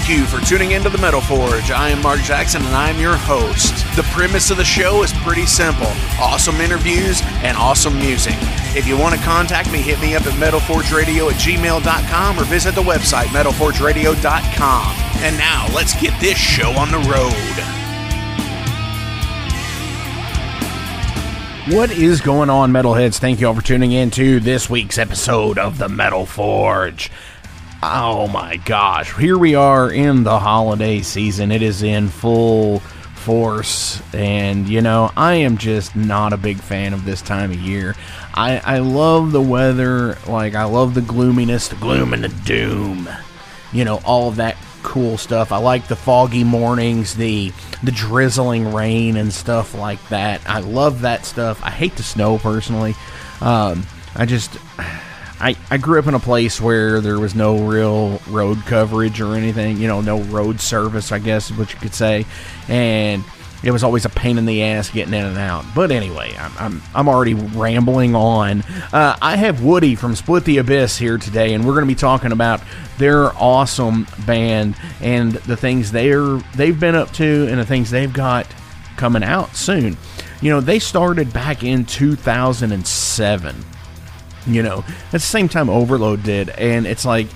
Thank you for tuning into the Metal Forge. I am Mark Jackson and I am your host. The premise of the show is pretty simple awesome interviews and awesome music. If you want to contact me, hit me up at metalforgeradio at gmail.com or visit the website metalforgeradio.com. And now let's get this show on the road. What is going on, Metalheads? Thank you all for tuning in to this week's episode of the Metal Forge. Oh my gosh, here we are in the holiday season. It is in full force, and you know, I am just not a big fan of this time of year. I, I love the weather, like, I love the gloominess, the gloom and the doom, you know, all of that cool stuff. I like the foggy mornings, the the drizzling rain and stuff like that. I love that stuff. I hate the snow personally. Um, I just I, I grew up in a place where there was no real road coverage or anything, you know, no road service, I guess is what you could say. And it was always a pain in the ass getting in and out. But anyway, I'm, I'm, I'm already rambling on. Uh, I have Woody from Split the Abyss here today, and we're going to be talking about their awesome band and the things they're they've been up to and the things they've got coming out soon. You know, they started back in 2007 you know, at the same time Overload did, and it's like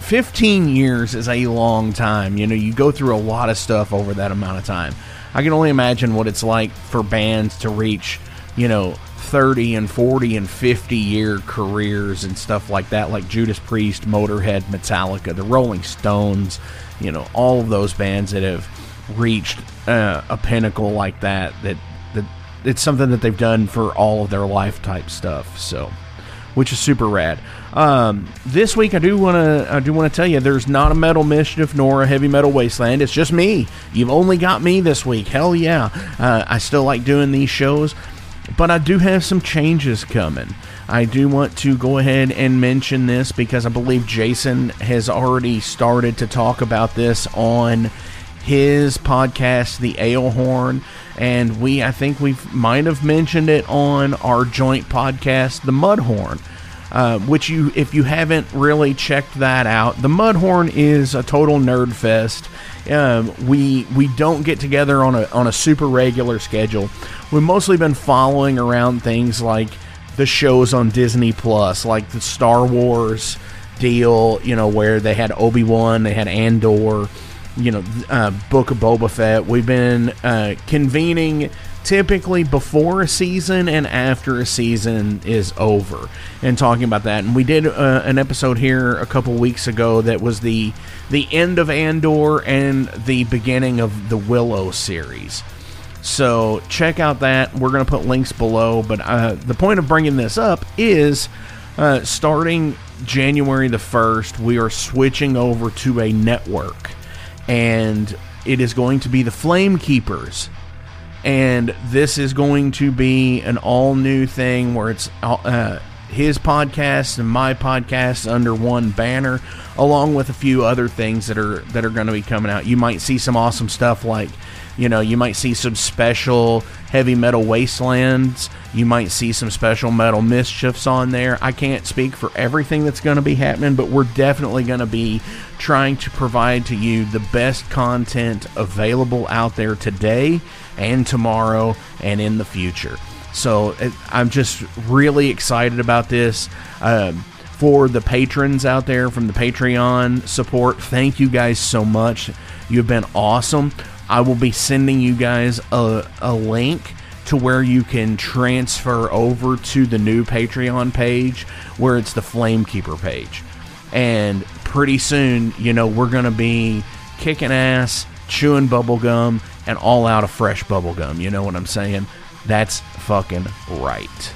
15 years is a long time. You know, you go through a lot of stuff over that amount of time. I can only imagine what it's like for bands to reach, you know, 30 and 40 and 50 year careers and stuff like that, like Judas Priest, Motorhead, Metallica, the Rolling Stones, you know, all of those bands that have reached uh, a pinnacle like that, that, that it's something that they've done for all of their life type stuff. So, which is super rad. Um, this week, I do want to I do want to tell you, there's not a metal mischief nor a heavy metal wasteland. It's just me. You've only got me this week. Hell yeah! Uh, I still like doing these shows, but I do have some changes coming. I do want to go ahead and mention this because I believe Jason has already started to talk about this on his podcast, The Ale Horn, and we I think we might have mentioned it on our joint podcast, The Mudhorn. Uh, which you, if you haven't really checked that out, the Mudhorn is a total nerd fest. Um, we we don't get together on a on a super regular schedule. We've mostly been following around things like the shows on Disney Plus, like the Star Wars deal, you know, where they had Obi Wan, they had Andor, you know, uh, Book of Boba Fett. We've been uh, convening typically before a season and after a season is over and talking about that. And we did uh, an episode here a couple weeks ago that was the the end of andor and the beginning of the willow series. So check out that. We're going to put links below but uh, the point of bringing this up is uh, starting january the 1st we are switching over to a network and it is going to be the flame keepers and this is going to be an all new thing where it's uh, his podcast and my podcast under one banner, along with a few other things that are that are going to be coming out. You might see some awesome stuff like, you know, you might see some special heavy metal wastelands. You might see some special metal mischiefs on there. I can't speak for everything that's going to be happening, but we're definitely going to be trying to provide to you the best content available out there today and tomorrow and in the future. So I'm just really excited about this. Um, for the patrons out there from the Patreon support, thank you guys so much. You've been awesome. I will be sending you guys a, a link to where you can transfer over to the new Patreon page where it's the Flamekeeper page. And pretty soon, you know, we're going to be kicking ass, chewing bubblegum, and all out of fresh bubblegum. You know what I'm saying? That's fucking right.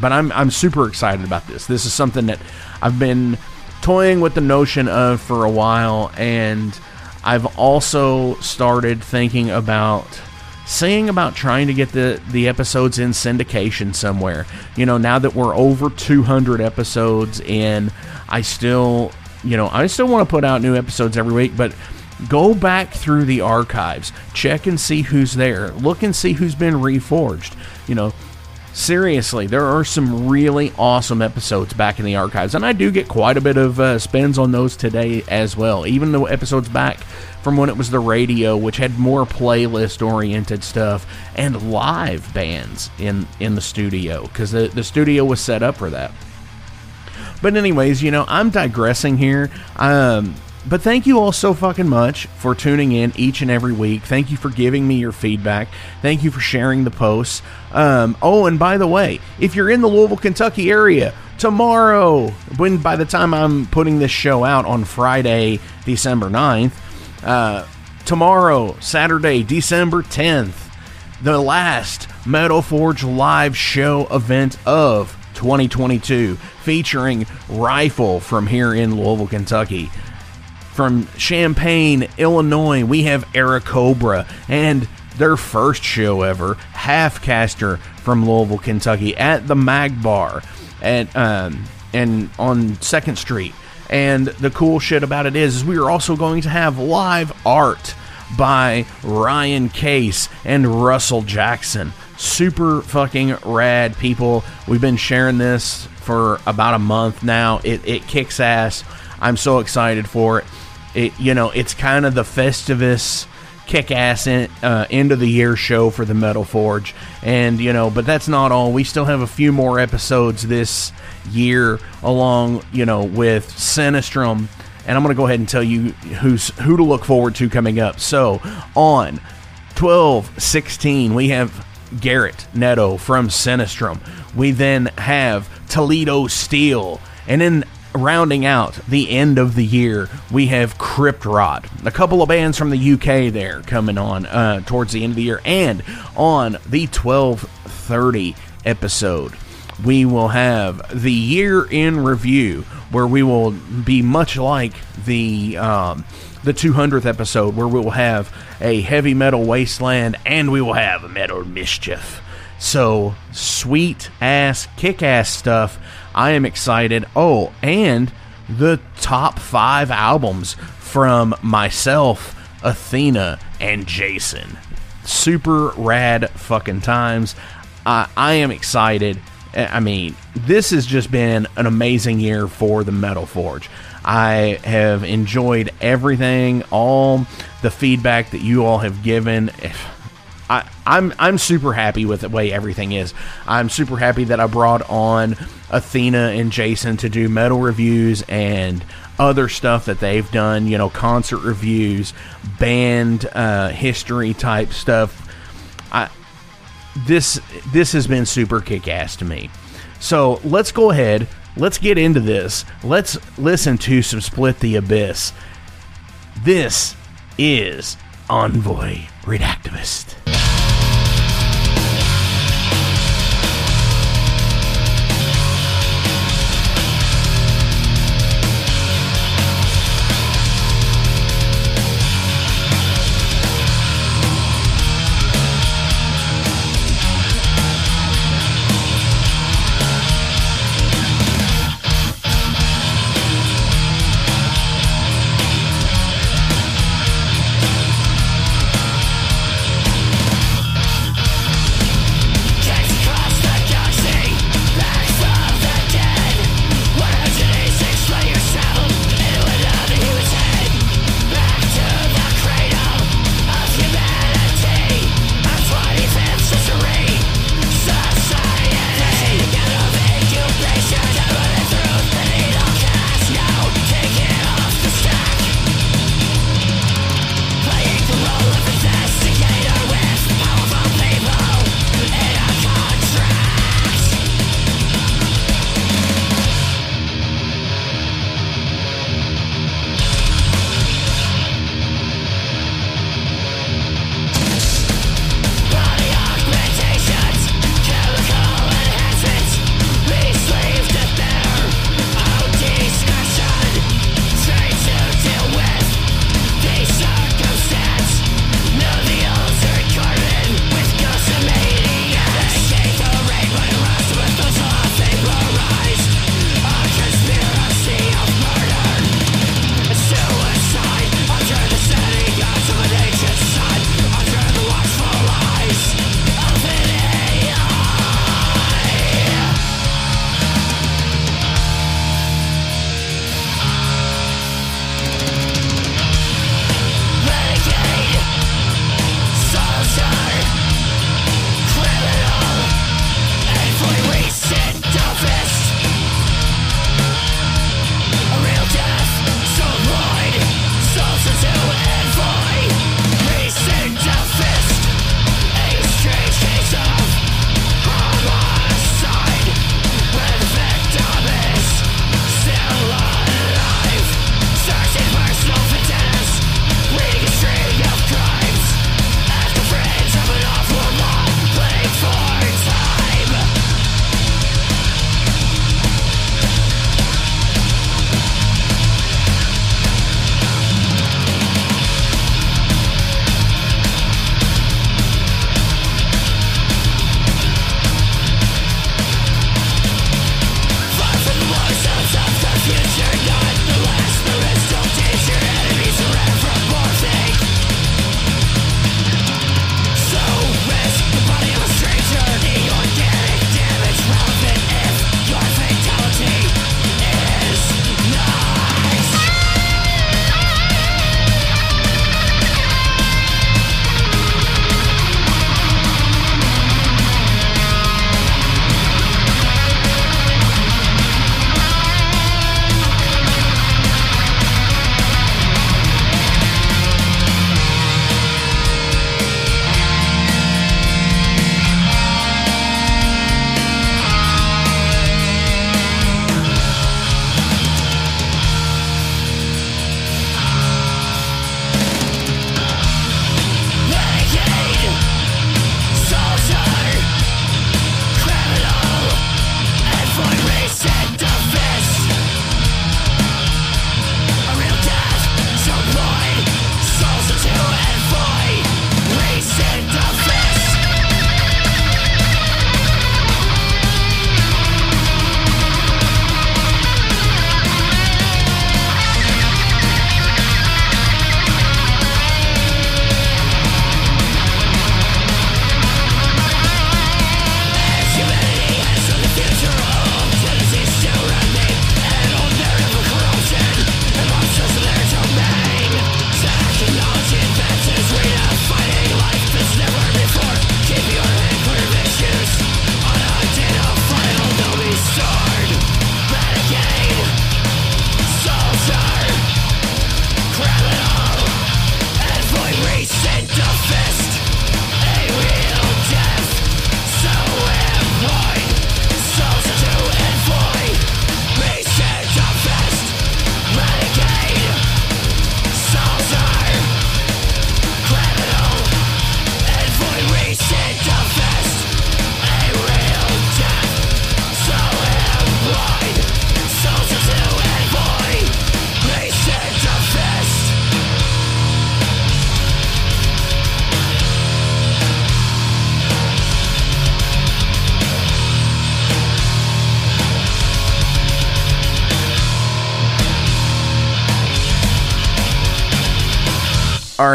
But I'm I'm super excited about this. This is something that I've been toying with the notion of for a while and I've also started thinking about saying about trying to get the the episodes in syndication somewhere. You know, now that we're over 200 episodes in, I still, you know, I still want to put out new episodes every week, but Go back through the archives, check and see who's there, look and see who's been reforged. You know, seriously, there are some really awesome episodes back in the archives, and I do get quite a bit of uh, spins on those today as well. Even the episodes back from when it was the radio, which had more playlist oriented stuff and live bands in in the studio because the the studio was set up for that. But anyways, you know, I'm digressing here. Um, but thank you all so fucking much for tuning in each and every week. Thank you for giving me your feedback. Thank you for sharing the posts. Um, oh, and by the way, if you're in the Louisville, Kentucky area, tomorrow, when by the time I'm putting this show out on Friday, December 9th, uh, tomorrow, Saturday, December 10th, the last Metal Forge live show event of 2022 featuring Rifle from here in Louisville, Kentucky. From Champaign, Illinois, we have Eric Cobra and their first show ever, Halfcaster from Louisville, Kentucky, at the Mag Bar at um, and on Second Street. And the cool shit about it is, is we are also going to have live art by Ryan Case and Russell Jackson. Super fucking rad people. We've been sharing this for about a month now. It, it kicks ass. I'm so excited for it. It, you know, it's kind of the Festivus kick ass in, uh, end of the year show for the Metal Forge. And, you know, but that's not all. We still have a few more episodes this year, along, you know, with Sinistrum. And I'm going to go ahead and tell you who's who to look forward to coming up. So, on 12 16, we have Garrett Neto from Sinistrum. We then have Toledo Steel. And then rounding out the end of the year, we have Crypt Rot, a couple of bands from the UK there coming on uh, towards the end of the year, and on the 1230 episode we will have the year in review, where we will be much like the um, the 200th episode, where we will have a heavy metal wasteland and we will have metal mischief. So sweet ass, kick ass stuff. I am excited. Oh, and the top five albums from myself, Athena, and Jason. Super rad fucking times. I, I am excited. I mean, this has just been an amazing year for the Metal Forge. I have enjoyed everything, all the feedback that you all have given. I, I'm I'm super happy with the way everything is. I'm super happy that I brought on Athena and Jason to do metal reviews and other stuff that they've done. You know, concert reviews, band uh, history type stuff. I this this has been super kick ass to me. So let's go ahead. Let's get into this. Let's listen to some Split the Abyss. This is Envoy Redactivist.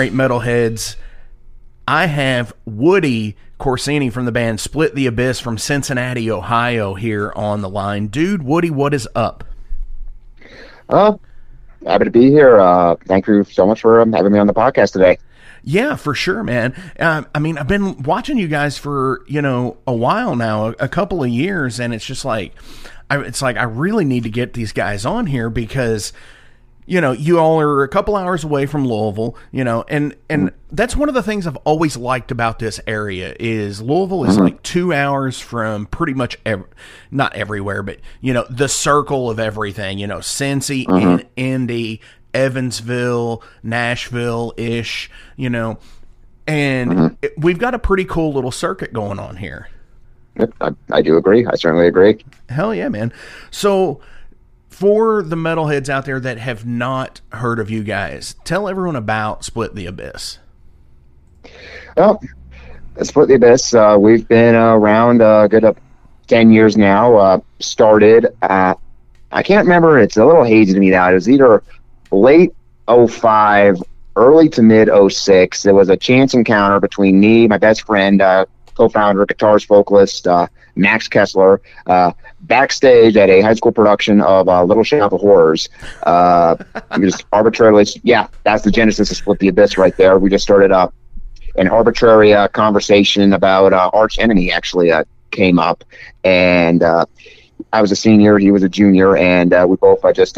Right, metalheads. I have Woody Corsini from the band Split the Abyss from Cincinnati, Ohio, here on the line. Dude, Woody, what is up? Uh, happy to be here. Uh, thank you so much for um, having me on the podcast today. Yeah, for sure, man. Uh, I mean, I've been watching you guys for you know a while now, a, a couple of years, and it's just like, I, it's like I really need to get these guys on here because you know, you all are a couple hours away from Louisville, you know, and and that's one of the things I've always liked about this area is Louisville is mm-hmm. like two hours from pretty much ev- not everywhere, but you know, the circle of everything. You know, Cincy, mm-hmm. and Indy, Evansville, Nashville ish. You know, and mm-hmm. it, we've got a pretty cool little circuit going on here. I, I do agree. I certainly agree. Hell yeah, man. So for the metalheads out there that have not heard of you guys, tell everyone about Split the Abyss. Well, Split the Abyss, uh, we've been uh, around a good uh, 10 years now. Uh, started at, I can't remember, it's a little hazy to me now. It was either late 05, early to mid 06. It was a chance encounter between me, my best friend, uh, co founder, guitarist, vocalist, uh, Max Kessler, uh, backstage at a high school production of uh, Little Shop of Horrors. Uh, we just arbitrarily, yeah, that's the genesis of Split the Abyss right there. We just started up an arbitrary uh, conversation about uh, Arch Enemy actually uh, came up, and I was a senior, he was a junior, and we both uh, just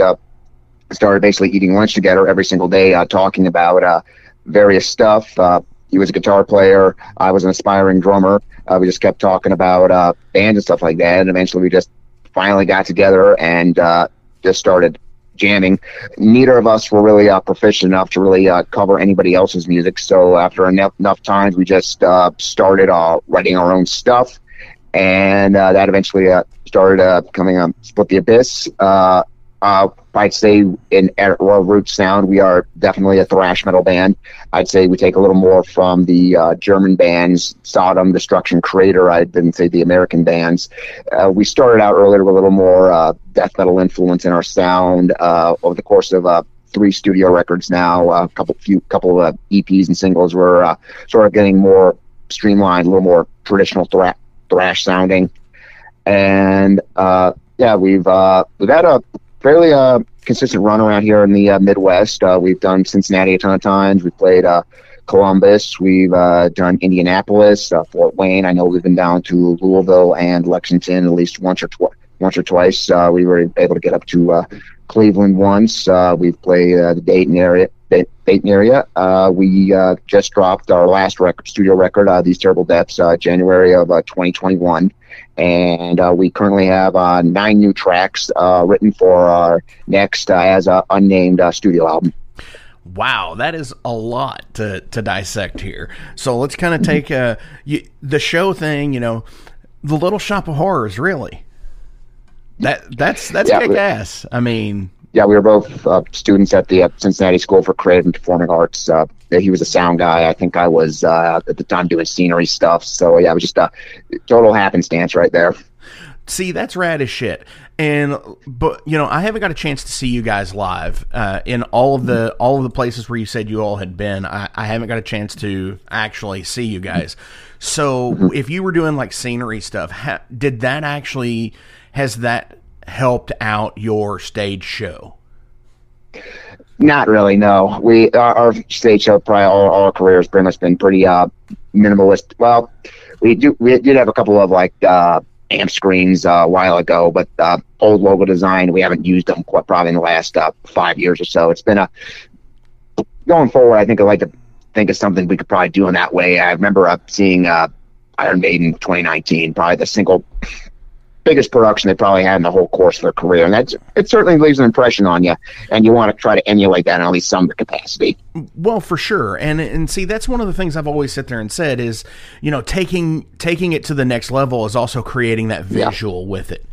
started basically eating lunch together every single day, talking about various stuff. Uh, he was a guitar player. I was an aspiring drummer. Uh, we just kept talking about uh, bands and stuff like that, and eventually we just finally got together and uh, just started jamming. Neither of us were really uh, proficient enough to really uh, cover anybody else's music. So after enough, enough times, we just uh, started uh, writing our own stuff, and uh, that eventually uh, started becoming a Split the Abyss. Uh, I'd say in our root sound, we are definitely a thrash metal band. I'd say we take a little more from the uh, German bands, Sodom, Destruction, Kreator. I didn't say the American bands. Uh, we started out earlier with a little more uh, death metal influence in our sound. Uh, over the course of uh, three studio records now, a couple few couple of EPs and singles, we're sort of getting more streamlined, a little more traditional thra- thrash sounding. And yeah, we've we've had a fairly uh, consistent run around here in the uh, Midwest. Uh, we've done Cincinnati a ton of times. We've played uh, Columbus. We've uh, done Indianapolis, uh, Fort Wayne. I know we've been down to Louisville and Lexington at least once or twice. Once or twice, we were able to get up to Cleveland once. We've played the Dayton area. Da- Dayton area. Uh, we uh, just dropped our last record, studio record, uh, "These Terrible Depths," uh, January of uh, 2021 and uh, we currently have uh, nine new tracks uh, written for our next uh, as a unnamed uh, studio album. Wow, that is a lot to, to dissect here. So let's kind of take uh, you, the show thing. You know, the Little Shop of Horrors. Really, that that's that's Yeah, kick ass. I mean, Yeah, we were both uh, students at the uh, Cincinnati School for Creative and Performing Arts. Uh, he was a sound guy. I think I was uh, at the time doing scenery stuff. So yeah, it was just a total happenstance right there. see, that's rad as shit. And but you know, I haven't got a chance to see you guys live uh, in all of the all of the places where you said you all had been. I, I haven't got a chance to actually see you guys. So if you were doing like scenery stuff, ha- did that actually has that helped out your stage show? Not really. No, we our, our stage show probably all, all our careers pretty much been pretty uh minimalist. Well, we do we did have a couple of like uh amp screens uh, a while ago, but uh, old logo design we haven't used them quite probably in the last uh, five years or so. It's been a going forward. I think I'd like to think of something we could probably do in that way. I remember uh, seeing uh, Iron Maiden 2019, probably the single biggest production they probably had in the whole course of their career, and that's it certainly leaves an impression on you, and you want to try to emulate that in at least some capacity. Well, for sure, and and see that's one of the things I've always sit there and said is, you know, taking taking it to the next level is also creating that Yeah. visual with it.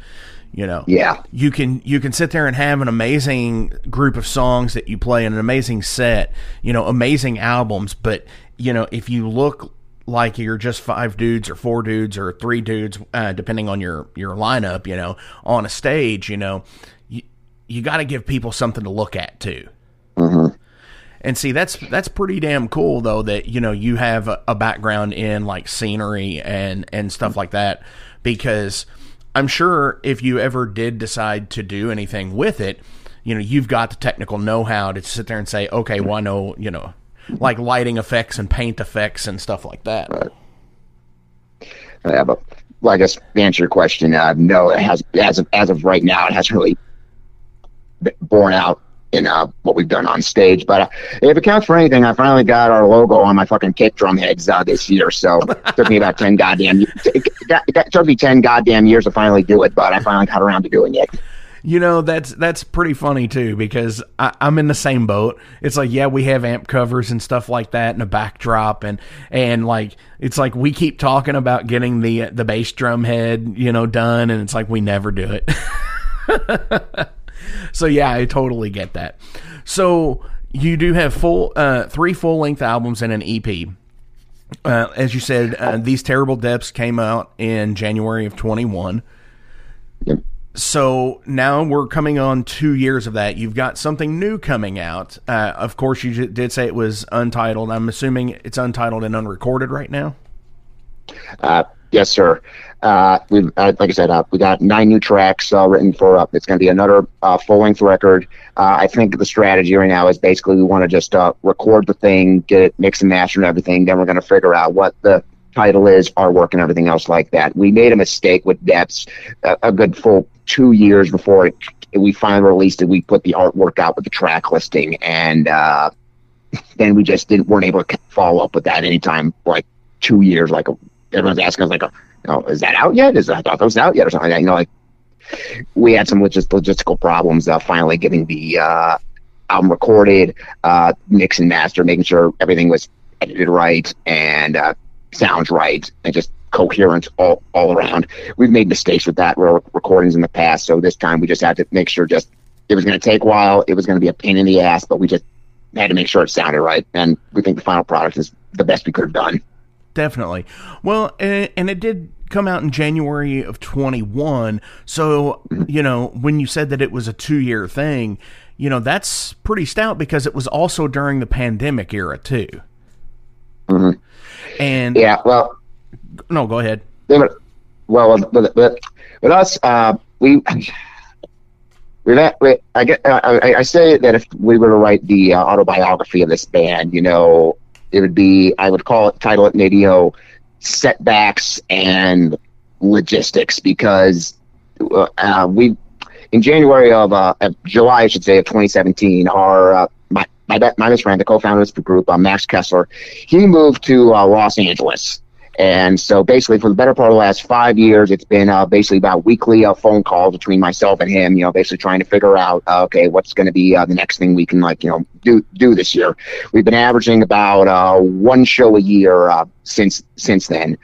You know, Yeah. you can you can sit there and have an amazing group of songs that you play and an amazing set, you know, amazing albums, but you know, if you look like you're just five dudes or four dudes or three dudes, uh, depending on your your lineup, you know, on a stage, you know, you you got to give people something to look at too. And see, that's that's pretty damn cool though that you know you have a, a background in like scenery and and stuff like that because I'm sure if you ever did decide to do anything with it, you know, you've got the technical know-how to sit there and say, okay, well, I know, you know, like lighting effects and paint effects and stuff like that. Right. Yeah, but well, I guess to answer your question, uh, no, it has as of as of right now, it hasn't really borne out in uh, what we've done on stage. But uh, if it counts for anything, I finally got our logo on my fucking kick drum heads uh, this year. So it took me about ten goddamn it, it, it took me ten goddamn years to finally do it, but I finally got around to doing it. You know that's that's pretty funny too because I, am in the same boat. It's like yeah, we have amp covers and stuff like that and a backdrop and and like it's like we keep talking about getting the the bass drum head you know done and it's like we never do it. so yeah, I totally get that. So you do have full uh, three full length albums and an EP. Uh, as you said, uh, these terrible depths came out in January of 21. Yep. So now we're coming on two years of that. You've got something new coming out. Uh, of course, you did say it was untitled. I'm assuming it's untitled and unrecorded right now. Uh, Yes, sir. Uh, we uh, like I said, uh, we got nine new tracks uh, written for. Uh, it's going to be another uh, full length record. I think the strategy right now is basically we want to just record the thing, get it mixed and mastered and everything. Then we're going to figure out what the title is, artwork, and everything else like that. We made a mistake with Depths a, a good full two years before it, we finally released it. We put the artwork out with the track listing, and uh, then we just didn't weren't able to follow up with that anytime like two years, like everyone's asking us like, oh, know, is that out yet? Is I thought that was out yet or something like that. You know, like we had some logist- logistical problems uh, finally getting the uh, album recorded, uh, mix and master, making sure everything was edited right and uh, sounds right and just coherent all, all around. We've made mistakes with that recordings in the past, so this time we just had to make sure just it was going to take a while. It was going to be a pain in the ass, but we just had to make sure it sounded right, and we think the final product is the best we could have done definitely. Well, and, and, it did come out in January of 21. So, you know, when you said that it was a two year thing, you know, that's pretty stout because it was also during the pandemic era, too. Mm-hmm. And yeah, well, no, go ahead. Well, but, but, with us, uh, we. we I get. I, I say that if we were to write the uh, autobiography of this band, you know, it would be I would call it title it you setbacks and logistics because uh, we in January of, uh, of, July I should say of 2017 our uh, my my, best friend the co-founder of the group uh, Max Kessler he moved to uh, Los Angeles and so basically, for the better part of the last five years, it's been uh, basically about weekly uh, phone calls between myself and him. You know, basically trying to figure out, uh, okay, what's going to be uh, the next thing we can like, you know, do do this year. We've been averaging about uh, one show a year uh, since since then.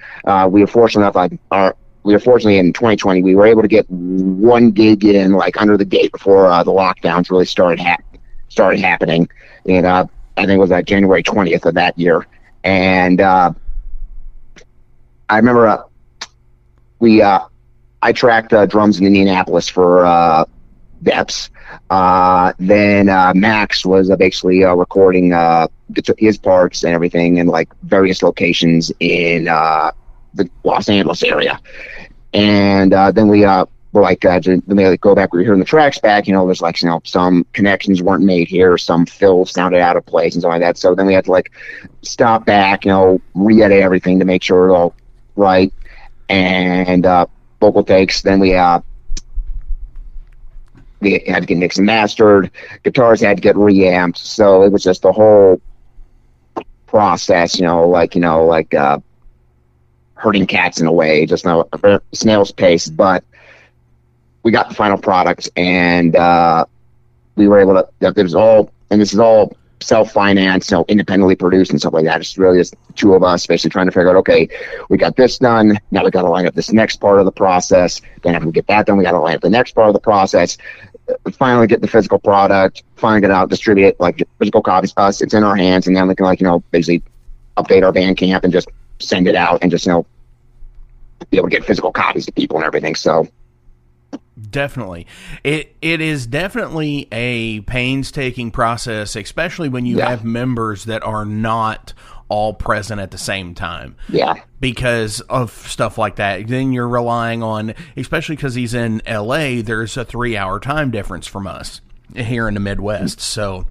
we were fortunate enough, like our we were fortunately in 2020 we were able to get one gig in like under the gate before the lockdowns really started ha- started happening and uh, I think it was like January 20th of that year and uh, I remember uh, we uh, I tracked uh, drums in Indianapolis for uh. Uh, then Max was basically recording his parts and everything in like various locations in the Los Angeles area. And then we like, uh, then we go back. We were hearing the tracks back. You know, there's like you know some connections weren't made here, some fills sounded out of place and stuff like that. So then we had to like stop back, you know, re-edit everything to make sure it all right, and uh, vocal takes. Then we uh, we had to get mixed and mastered. Guitars had to get reamped. So it was just the whole process, you know, like you know, like uh, hurting cats in a way, just you a snail's pace. But we got the final product, and uh, we were able to. It was all, and this is all self finance, you know, independently produced and stuff like that. It's really just two of us basically trying to figure out, okay, we got this done. Now we got to line up this next part of the process. Then after we get that done, we got to line up the next part of the process. Finally, get the physical product, finally get out, distribute it, like physical copies us. It's in our hands, and then we can like you know basically update our Bandcamp and just send it out and just you know be able to get physical copies to people and everything. So Definitely. It it is definitely a painstaking process, especially when you Yeah. have members that are not all present at the same time. Yeah. Because of stuff like that. Then you're relying on especially because he's in LA, there's a three hour time difference from us here in the Midwest. So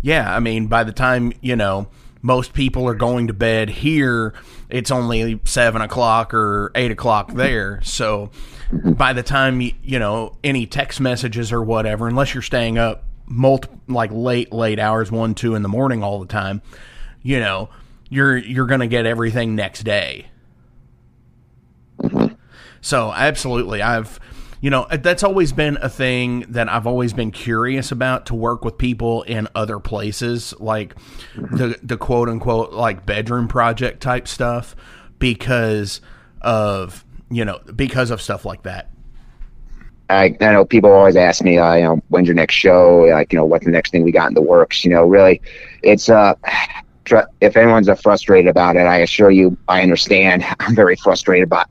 yeah, I mean, by the time, you know, most people are going to bed here, it's only seven o'clock or eight o'clock there. So by the time, you, you know, any text messages or whatever, unless you're staying up multi, like late, late hours, one, two in the morning all the time, you know, you're, you're going to get everything next day. Mm-hmm. So absolutely, I've you know that's always been a thing that I've always been curious about to work with people in other places, like the the quote unquote like bedroom project type stuff, because of you know because of stuff like that. I, I know people always ask me, uh, you know, when's your next show? Like, you know, what's the next thing we got in the works? You know, really, it's uh, if anyone's uh, frustrated about it, I assure you, I understand. I'm very frustrated by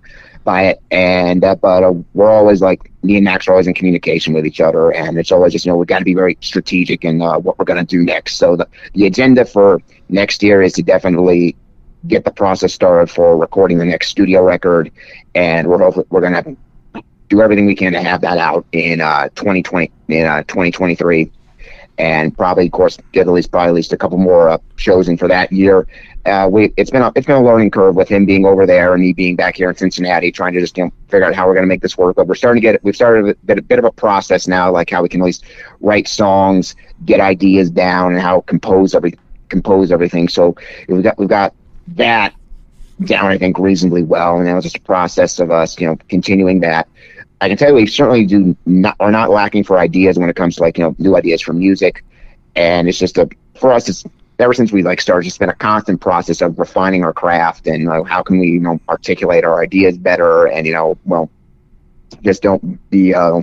by it, and uh, but uh, we're always like me and Max are always in communication with each other, and it's always just you know we got to be very strategic in uh, what we're going to do next. So the the agenda for next year is to definitely get the process started for recording the next studio record, and we're hopefully we're going to do everything we can to have that out in uh 2020 in uh 2023 and probably of course get at least probably at least a couple more uh, shows in for that year. Uh we it's been a it's been a learning curve with him being over there and me being back here in Cincinnati trying to just you know figure out how we're going to make this work. But we're starting to get we've started a bit, a bit of a process now like how we can at least write songs get ideas down and how compose every compose everything. So we've got we've got that down I think reasonably well. And now it's just a process of us you know continuing that I can tell you we certainly do not are not lacking for ideas when it comes to like you know new ideas for music, and it's just a for us it's ever since we like started it's been a constant process of refining our craft and uh, how can we you know articulate our ideas better and you know well just don't be uh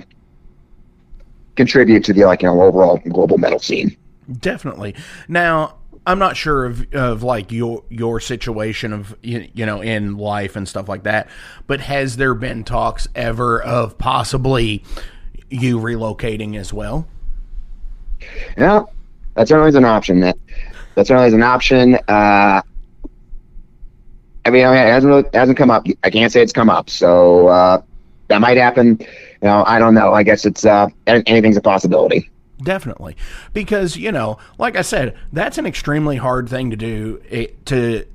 contribute to the like you know overall global metal scene. Definitely. Now, I'm not sure of, of like your your situation of you, know in life and stuff like that, but has there been talks ever of possibly you relocating as well? Yeah, that certainly is an option. That that certainly is an option. Uh, I mean, it hasn't really, hasn't come up. I can't say it's come up, so uh, that might happen. You know, I don't know. I guess it's uh, anything's a possibility. Definitely, because you know, like I said, that's an extremely hard thing to do. It, to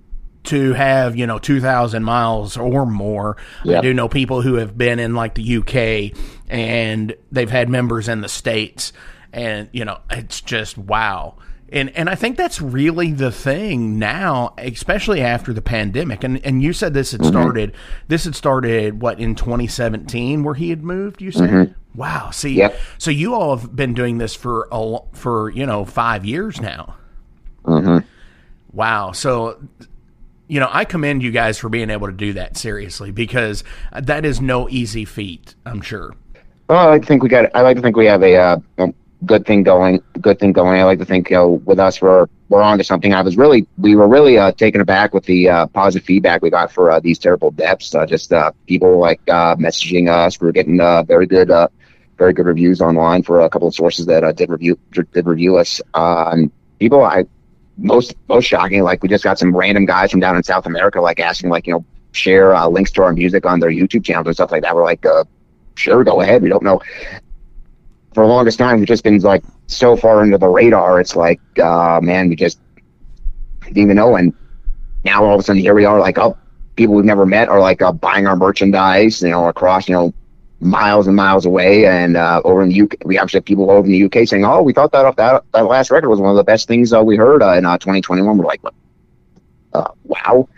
to have you know two thousand miles or more. I do know people who have been in like the UK and they've had members in the states, and you know, it's just wow. And and I think that's really the thing now, especially after the pandemic. And and you said this had mm-hmm. started. This had started what in 2017, where he had moved. You said, mm-hmm. "Wow." See, Yep. so you all have been doing this for a for you know five years now. hmm Wow. So, you know, I commend you guys for being able to do that seriously because that is no easy feat. I'm sure. Well, I think we got. I like to think we have a, uh, a good thing going. Good thing going. I like to think you know with us we're we're on to something. I was really we were really uh, taken aback with the uh, positive feedback we got for uh, these terrible depths. Uh, just uh, people like uh, messaging us. We are getting very good. Very good reviews online for a couple of sources that did review did review us. And people, I most most shocking, like we just got some random guys from down in South America, like asking, like you know, share links to our music on their YouTube channels and stuff like that. We're like, sure, go ahead. We don't know. For the longest time, we've just been like so far under the radar. It's like, uh, man, we just didn't even know. And now all of a sudden, here we are, like, oh, people we've never met are like uh, buying our merchandise, you know, across, you know, miles and miles away. And uh, over in the UK, we actually have people over in the UK saying, "Oh, we thought that that that last record was one of the best things uh, we heard uh, in uh, 2021." We're like, uh, "Wow."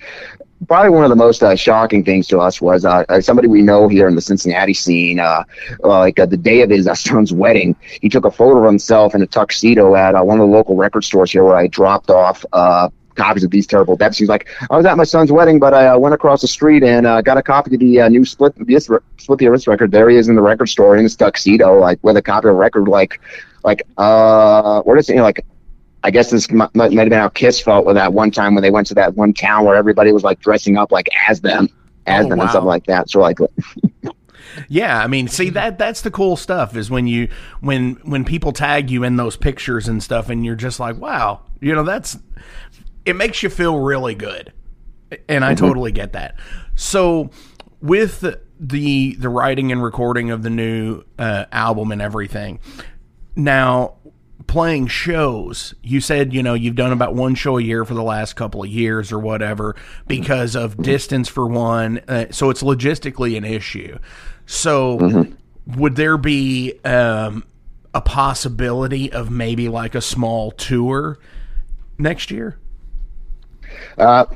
Probably one of the most uh, shocking things to us was uh, uh, somebody we know here in the Cincinnati scene. Uh, uh, like uh, the day of his son's wedding, he took a photo of himself in a tuxedo at one of the local record stores here, where I dropped off copies of these terrible depths. He's like, I was at my son's wedding, but I uh, went across the street and uh, got a copy of the uh, new Split this Split the Earth record. There he is in the record store in his tuxedo, like with a copy of the record. Like, like, uh, is it? You know, like, I guess this might, might have been how Kiss felt with that one time when they went to that one town where everybody was like dressing up like as them, as Oh, them, wow. and stuff like that. So like, Yeah, I mean, see that that's the cool stuff is when you when when people tag you in those pictures and stuff, and you're just like, wow, you know, that's it makes you feel really good, and I totally get that. So with the the, the writing and recording of the new uh, album and everything, now playing shows. You said you know you've done about one show a year for the last couple of years or whatever because of distance for one uh, so it's logistically an issue. So would there be um, a possibility of maybe like a small tour next year? Uh,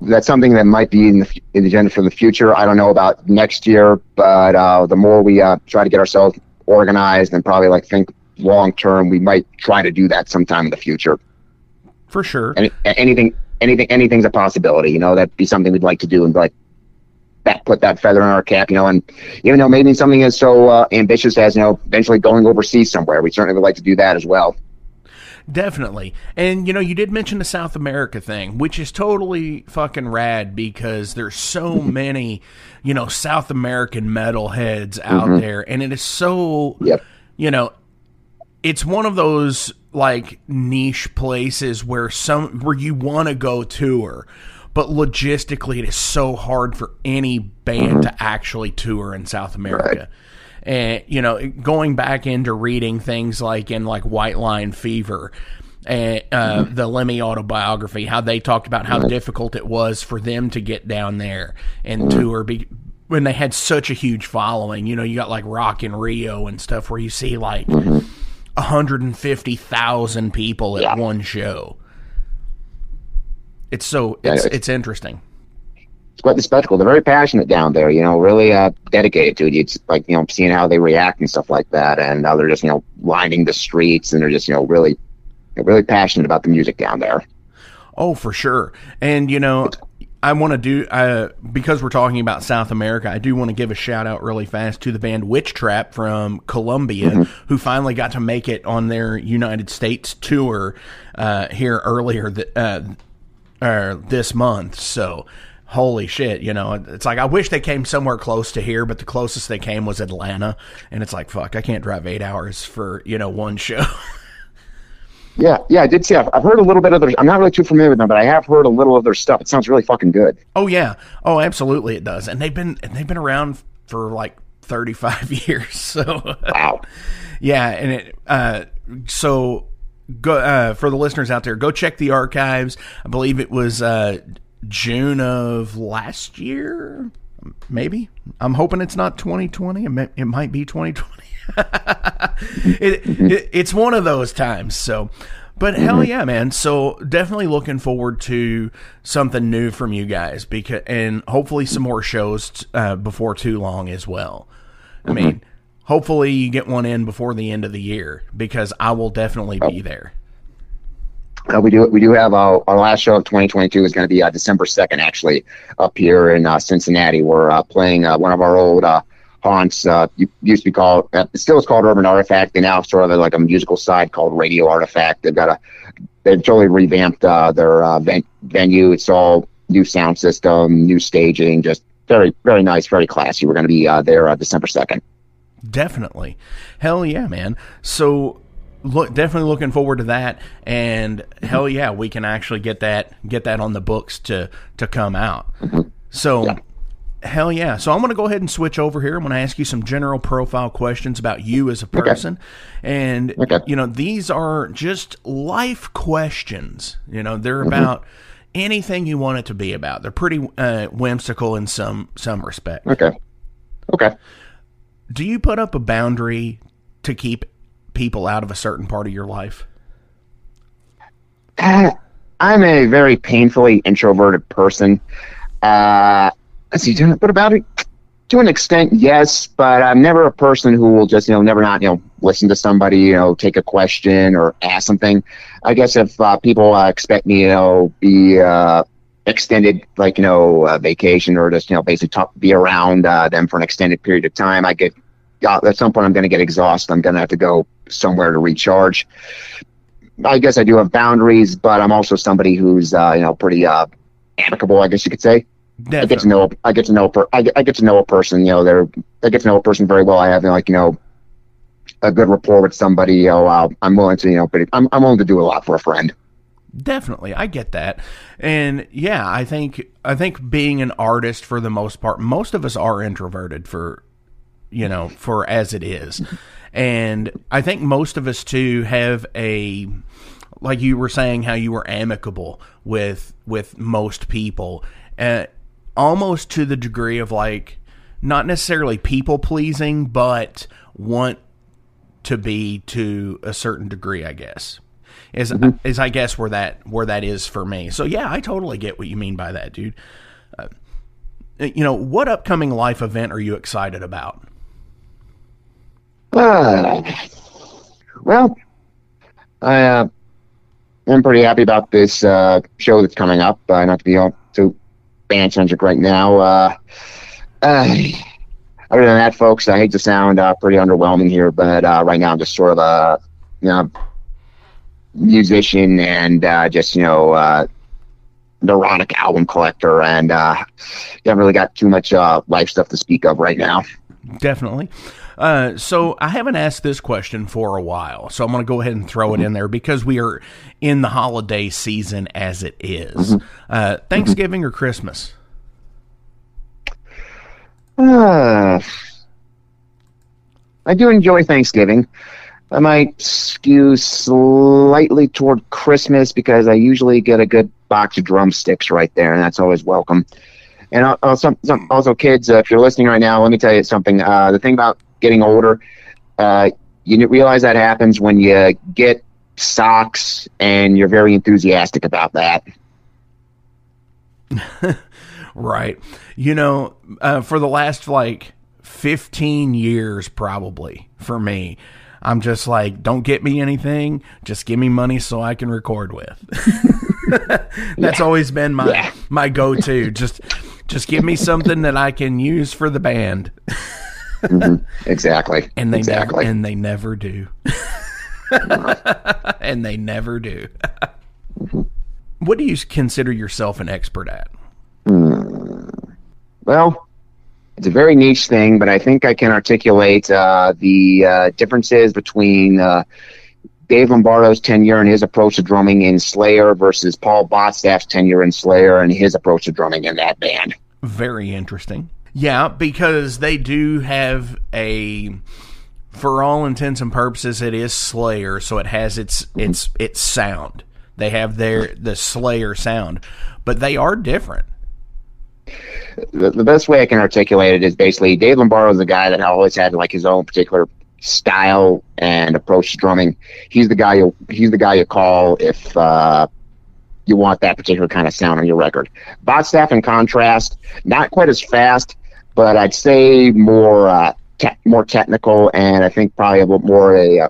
that's something that might be in the, in the agenda for the future. I don't know about next year, but uh, the more we uh, try to get ourselves organized and probably like think long term, we might try to do that sometime in the future. for sure Any, anything, anything, anything's a possibility. You know, that'd be something we'd like to do and like that, put that feather in our cap. You know, and even though maybe something is so uh, ambitious as you know, eventually going overseas somewhere, we certainly would like to do that as well. Definitely. And you know, you did mention the South America thing, which is totally fucking rad because there's so many, you know, South American metalheads out there and it is so Yep. you know, it's one of those like niche places where some where you want to go tour, but logistically it is so hard for any band to mm-hmm. actually tour in South America. And you know, going back into reading things like in like White Line Fever, and uh, mm-hmm. the Lemmy autobiography, how they talked about how difficult it was for them to get down there and mm-hmm. tour be- when they had such a huge following. You know, you got like Rock in Rio and stuff where you see like 150,000 people at Yeah. one show. It's so it's it's- it's interesting. it's quite the spectacle. They're very passionate down there, you know, really uh, dedicated to it. It's like, you know, seeing how they react and stuff like that. And uh, they're just, you know, lining the streets and they're just, you know, really, really passionate about the music down there. Oh, for sure. And you know, I want to do uh, because we're talking about South America. I do want to give a shout out really fast to the band Witchtrap from Colombia, who finally got to make it on their United States tour uh, here earlier th- uh, uh, this month. So. Holy shit, you know, it's like I wish they came somewhere close to here, but the closest they came was Atlanta. And it's like, fuck, I can't drive eight hours for, you know, one show. Yeah, yeah, I did see. I've, I've heard a little bit of their. I'm not really too familiar with them, but I have heard a little of their stuff. It sounds really fucking good. Oh yeah. Oh, absolutely it does. And they've been and they've been around for like 35 years. So Wow. yeah, and it uh so go uh for the listeners out there, go check the archives. I believe it was uh June of last year, maybe. I'm hoping it's not 2020. It, may, it might be 2020. it, it, it's one of those times. So, but hell yeah, man. So definitely looking forward to something new from you guys because, and hopefully some more shows uh, before too long as well. I mean, hopefully you get one in before the end of the year because I will definitely be there. Uh, we do we do have uh, our last show of 2022 is going to be uh, December 2nd, actually, up here in uh, Cincinnati. We're uh, playing uh, one of our old uh, haunts. Uh, used to be called, uh, it still is called Urban Artifact. They now have sort of like a musical side called Radio Artifact. They've got a they've totally revamped uh, their uh, ven- venue. It's all new sound system, new staging, just very very nice, very classy. We're going to be uh, there uh, December 2nd. Definitely. Hell yeah, man. So look definitely looking forward to that and hell yeah, we can actually get that get that on the books to to come out. So hell yeah. So I'm going to go ahead and switch over here. I'm going to ask you some general profile questions about you as a person. And Okay. you know, these are just life questions. You know, they're about anything you want it to be about. They're pretty uh, whimsical in some some respect. Okay. Okay. Do you put up a boundary to keep people out of a certain part of your life? Uh, I'm a very painfully introverted person. Uh, let's see, to- but about it, to an extent, yes, but I'm never a person who will just, you know, never not, you know, listen to somebody, you know, take a question or ask something. I guess if uh, people uh, expect me, you know, be uh, extended, like, you know, vacation or just, you know, basically talk, be around uh, them for an extended period of time, I get, uh, at some point, I'm going to get exhausted. I'm going to have to go somewhere to recharge. I guess I do have boundaries, but I'm also somebody who's uh, you know pretty uh, amicable. I guess you could say. I get to know I get to know per, I, get, I get to know a person. You know, they're I get to know a person very well. I have like you know a good rapport with somebody. You know, I'll, I'm willing to you know, but I'm I'm willing to do a lot for a friend. Definitely, I get that, and yeah, I think I think being an artist for the most part, most of us are introverted for, you know, for as it is, and I think most of us too have a, like you were saying, how you were amicable with with most people, uh, almost to the degree of like, not necessarily people pleasing, but want to be to a certain degree, I guess is mm-hmm. is I guess where that where that is for me. So yeah, I totally get what you mean by that, dude. Uh, you know, what upcoming life event are you excited about? Uh, well, I uh, am pretty happy about this uh, show that's coming up. Uh, not to be all too band centric right now. Uh, uh, other than that, folks, I hate to sound uh, pretty underwhelming here, but uh, right now I'm just sort of a you know musician and uh, just you know uh, neurotic album collector, and uh, haven't really got too much uh, life stuff to speak of right now. Definitely. Uh, so I haven't asked this question for a while, so I'm going to go ahead and throw it in there because we are in the holiday season as it is. Mm-hmm. Uh, Thanksgiving mm-hmm. or Christmas? Uh, I do enjoy Thanksgiving. I might skew slightly toward Christmas because I usually get a good box of drumsticks right there, and that's always welcome. And also, also kids, uh, if you're listening right now, let me tell you something. Uh, the thing about getting older, uh, you realize that happens when you get socks, and you're very enthusiastic about that. right. You know, uh, for the last like 15 years, probably for me I'm just like, don't get me anything, just give me money so I can record with. That's yeah. always been my yeah. my go to. Just just give me something that I can use for the band. mm-hmm. Exactly. And they exactly. never and they never do. and they never do. Mm-hmm. What do you consider yourself an expert at? Mm. Well, it's a very niche thing, but I think I can articulate uh, the uh, differences between uh, Dave Lombardo's tenure and his approach to drumming in Slayer versus Paul Bostaph's tenure in Slayer and his approach to drumming in that band. Very interesting. Yeah, because they do have a for all intents and purposes it is Slayer, so it has its mm-hmm. its its sound. They have their the Slayer sound, but they are different the, the best way I can articulate it is basically Dave Lombardo is a guy that always had like his own particular style and approach to drumming. He's the guy you he's the guy you call if uh, you want that particular kind of sound on your record. Bostaph, in contrast, not quite as fast, but I'd say more uh, te- more technical, and I think probably a little more a. Uh,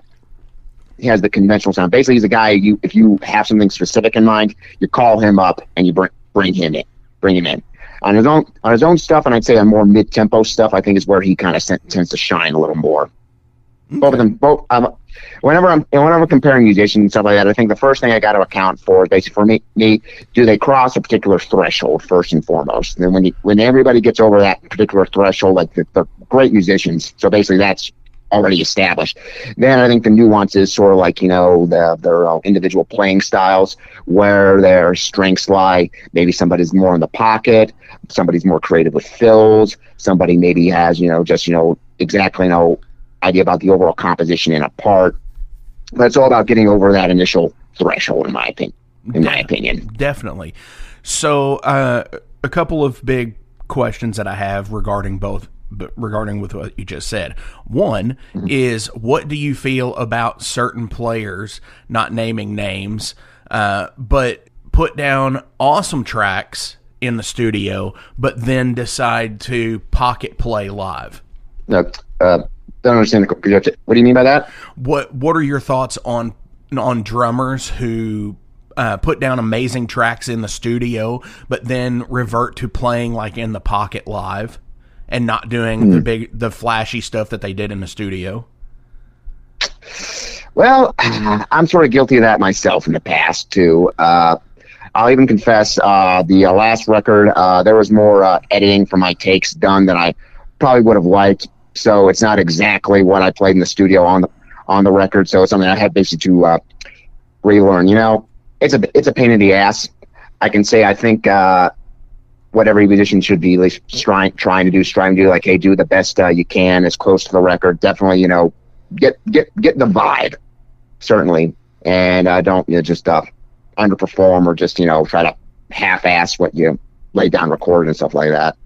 he has the conventional sound. Basically, he's a guy you if you have something specific in mind, you call him up and you bring bring him in, bring him in on his own on his own stuff, and I'd say on more mid tempo stuff, I think is where he kind of tends to shine a little more. Okay. Both of them, both. Um, whenever I'm whenever I'm comparing musicians and stuff like that, I think the first thing I got to account for is basically for me, me, do they cross a particular threshold first and foremost? And then when you, when everybody gets over that particular threshold, like the, the great musicians, so basically that's already established. Then I think the nuances sort of like, you know, the, their uh, individual playing styles, where their strengths lie. Maybe somebody's more in the pocket, somebody's more creative with fills, somebody maybe has, you know, just, you know, exactly no idea about the overall composition in a part. But it's all about getting over that initial threshold, in my opinion. In my opinion, definitely. So, uh, a couple of big questions that I have regarding both regarding with what you just said. One mm-hmm. is what do you feel about certain players, not naming names, uh, but put down awesome tracks in the studio, but then decide to pocket play live? No, uh, don't understand. The, what do you mean by that? What What are your thoughts on on drummers who uh, put down amazing tracks in the studio, but then revert to playing like in the pocket live? and not doing mm. the hmm. big the flashy stuff that they did in the studio? Well, I'm sort of guilty of that myself in the past too. Uh, I'll even confess, uh, the uh, last record, uh, there was more uh, editing for my takes done than I probably would have liked. So it's not exactly what I played in the studio on the on the record. So it's something I had basically to uh, relearn. You know, it's a it's a pain in the ass. I can say I think uh, what every musician should be at least trying trying to do, trying to do like, hey, do the best uh, you can as close to the record. Definitely, you know, get get get the vibe, certainly, and uh, don't you know, just uh, underperform or just you know try to half-ass what you lay down recorded and stuff like that.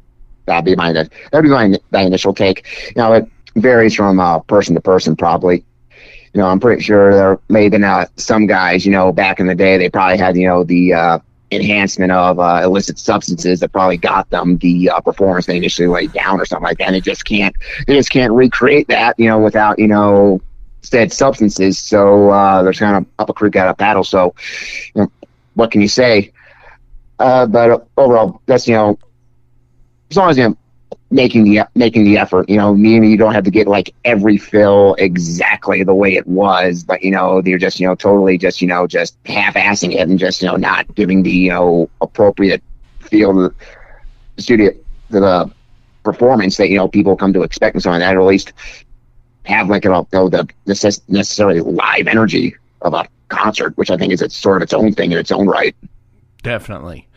That'd be my that'd be my, my initial take. You know, it varies from uh, person to person, probably. You know, I'm pretty sure there may have been uh, some guys, you know, back in the day, they probably had, you know, the uh, enhancement of uh, illicit substances that probably got them the uh, performance they initially laid down or something like that. And they just can't, they just can't recreate that, you know, without, you know, said substances. So uh, there's kind of up a creek out of paddle. So, you know, what can you say? Uh, but overall, that's you know, as long as you know, making the making the effort. You know, meaning you don't have to get like every fill exactly the way it was, but you know, you're just you know totally just you know just half-assing it and just you know not giving the you know appropriate feel to the studio to the performance that you know people come to expect and so on. That at least have like you know the necess- necessarily live energy of a concert, which I think is it's sort of its own thing in its own right. Definitely.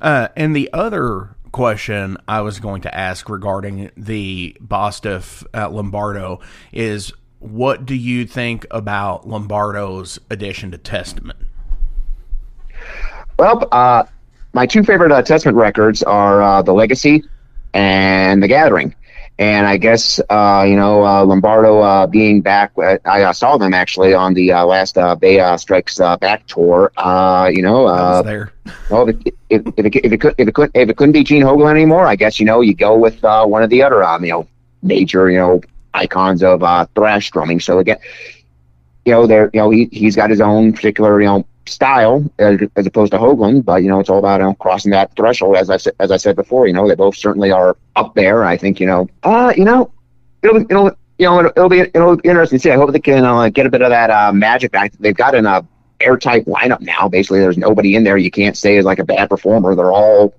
Uh, and the other question I was going to ask regarding the Bostaph at Lombardo is what do you think about Lombardo's addition to Testament? Well, uh, my two favorite uh, Testament records are uh, The Legacy and The Gathering. And I guess, uh, you know, uh, Lombardo uh, being back, I saw them actually on the last Bay Strikes Back tour. you know, uh, there. Well, if, if, if, it, if, it could, if it could, if it couldn't be Gene Hoglan anymore, I guess you know you go with one of the other, um, you know, major, you know, icons of thrash drumming. So again, you know, there, you know, he he's got his own particular, you know, style as, as, opposed to Hoglan, but you know it's all about you know, crossing that threshold. As I said, as I said before, you know they both certainly are up there. I think you know, uh, you know, it'll it'll you know it'll, it'll be it'll be interesting to see. I hope they can uh, get a bit of that uh, magic. back. they've got an uh, airtight lineup now. Basically, there's nobody in there you can't say is like a bad performer. They're all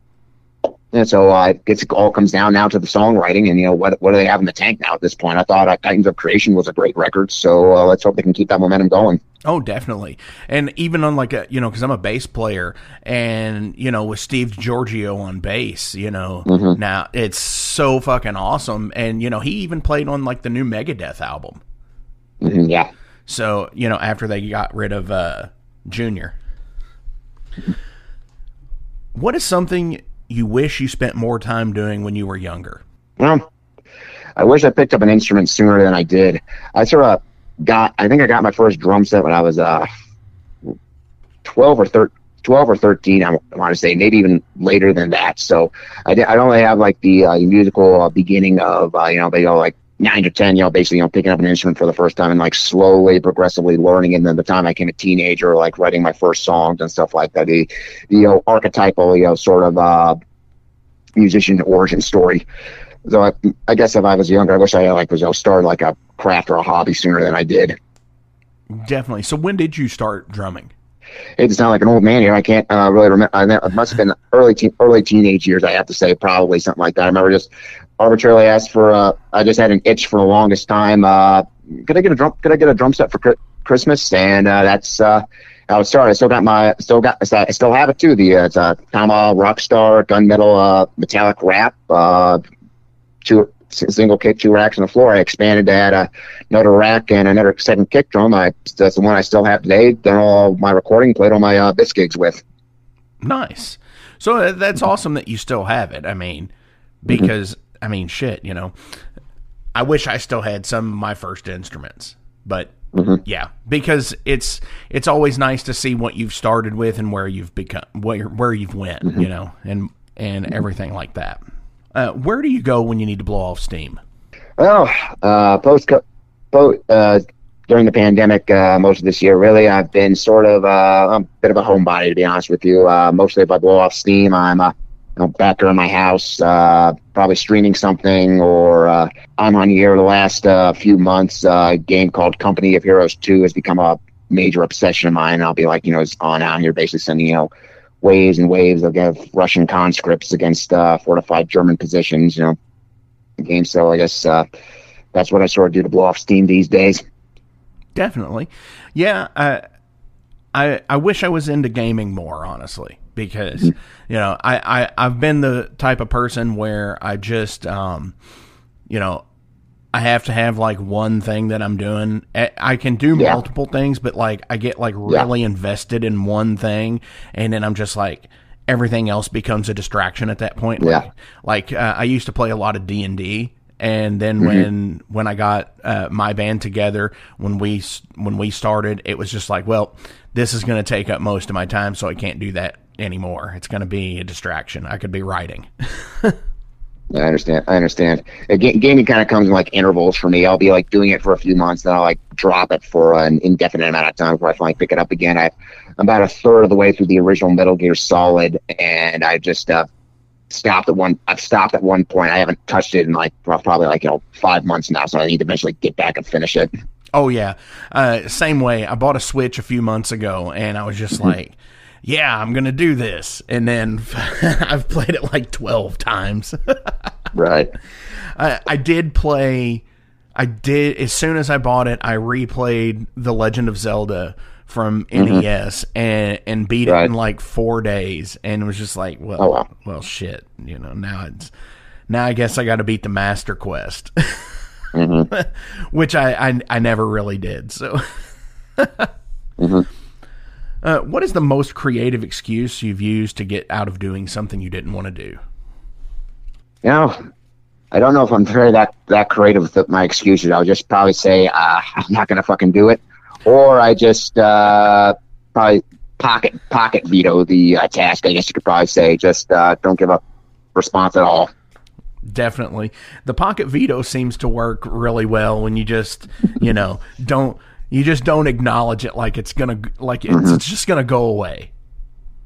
and so uh, it all comes down now to the songwriting and you know what what do they have in the tank now at this point. I thought uh, Titans of Creation was a great record, so uh, let's hope they can keep that momentum going. Oh, definitely. And even on like a you know because I'm a bass player and you know with Steve Giorgio on bass, you know mm-hmm. now it's so fucking awesome. And you know he even played on like the new Megadeth album. Mm-hmm, yeah. So you know after they got rid of uh, Junior. What is something you wish you spent more time doing when you were younger? Well, I wish I picked up an instrument sooner than I did. I sort of got, I think I got my first drum set when I was uh, 12 or 13. 12 or 13, I want to say, maybe even later than that. So I, I don't really have like the uh, musical uh, beginning of, uh, you know, they go like nine to 10, you know, basically, you know, picking up an instrument for the first time and like slowly, progressively learning. And then the time I became a teenager, like writing my first songs and stuff like that, the, the you know, archetypal, you know, sort of uh, musician origin story. So I, I guess if I was younger, I wish I like was you know, started like a craft or a hobby sooner than I did. Definitely. So when did you start drumming? It's not like an old man here. I can't uh, really remember. It must have been early teen, early teenage years. I have to say, probably something like that. I remember just arbitrarily asked for. Uh, I just had an itch for the longest time. Uh, could I get a drum? Could I get a drum set for Christmas? And uh, that's uh, how it started. I still got my, still got, I still have it too. The uh, it's a Tama Rockstar gunmetal uh, metallic wrap. Uh, two single kick, two racks on the floor. I expanded to add a, another rack and another second kick drum. I that's the one I still have today. Done all my recording, played all my uh, Bis gigs with. Nice. So uh, that's awesome that you still have it. I mean, because mm-hmm I mean, shit, you know. I wish I still had some of my first instruments, but mm-hmm. yeah, because it's it's always nice to see what you've started with and where you've become, where where you've went, mm-hmm. you know, and and mm-hmm. everything like that. Uh, where do you go when you need to blow off steam? Well, uh, post, post uh, during the pandemic, uh, most of this year, really, I've been sort of uh, a bit of a homebody, to be honest with you. Uh, mostly, if I blow off steam, I'm uh, know, back in my house, uh, probably streaming something, or uh, I'm on here the last uh, few months. Uh, a game called Company of Heroes 2 has become a major obsession of mine. I'll be like, you know, it's on out here basically sending, you know, waves and waves of Russian conscripts against uh, fortified German positions. You know, game. So I guess uh, that's what I sort of do to blow off steam these days. Definitely, yeah. I I wish I was into gaming more, honestly, because you know I, I I've been the type of person where I just um you know I have to have like one thing that I'm doing. I can do yeah. multiple things, but like I get like really yeah. invested in one thing, and then I'm just like everything else becomes a distraction at that point. Yeah. Like, like uh, I used to play a lot of D and D, and then mm-hmm. when when I got uh, my band together, when we when we started, it was just like, well, this is going to take up most of my time, so I can't do that anymore. It's going to be a distraction. I could be writing. I understand. I understand. gaming kind of comes in like intervals for me. I'll be like doing it for a few months, then I'll like drop it for an indefinite amount of time before I finally pick it up again. I, am about a third of the way through the original Metal Gear Solid, and I just uh, stopped at one. I've stopped at one point. I haven't touched it in like probably like you know five months now, so I need to eventually get back and finish it. Oh yeah, uh, same way. I bought a Switch a few months ago, and I was just mm-hmm. like yeah, I'm going to do this. And then I've played it like 12 times. right. I, I did play, I did, as soon as I bought it, I replayed The Legend of Zelda from mm-hmm. NES and, and beat right. it in like four days. And it was just like, well, oh, wow. well, shit. You know, now it's, now I guess I got to beat the Master Quest. mm-hmm. Which I, I, I never really did. So. mm-hmm. Uh, what is the most creative excuse you've used to get out of doing something you didn't want to do? You know, I don't know if I'm very that that creative with my excuses. I'll just probably say uh, I'm not gonna fucking do it, or I just uh, probably pocket pocket veto the uh, task. I guess you could probably say just uh, don't give a response at all. Definitely, the pocket veto seems to work really well when you just you know don't you just don't acknowledge it like it's gonna like it's, mm-hmm. it's just gonna go away.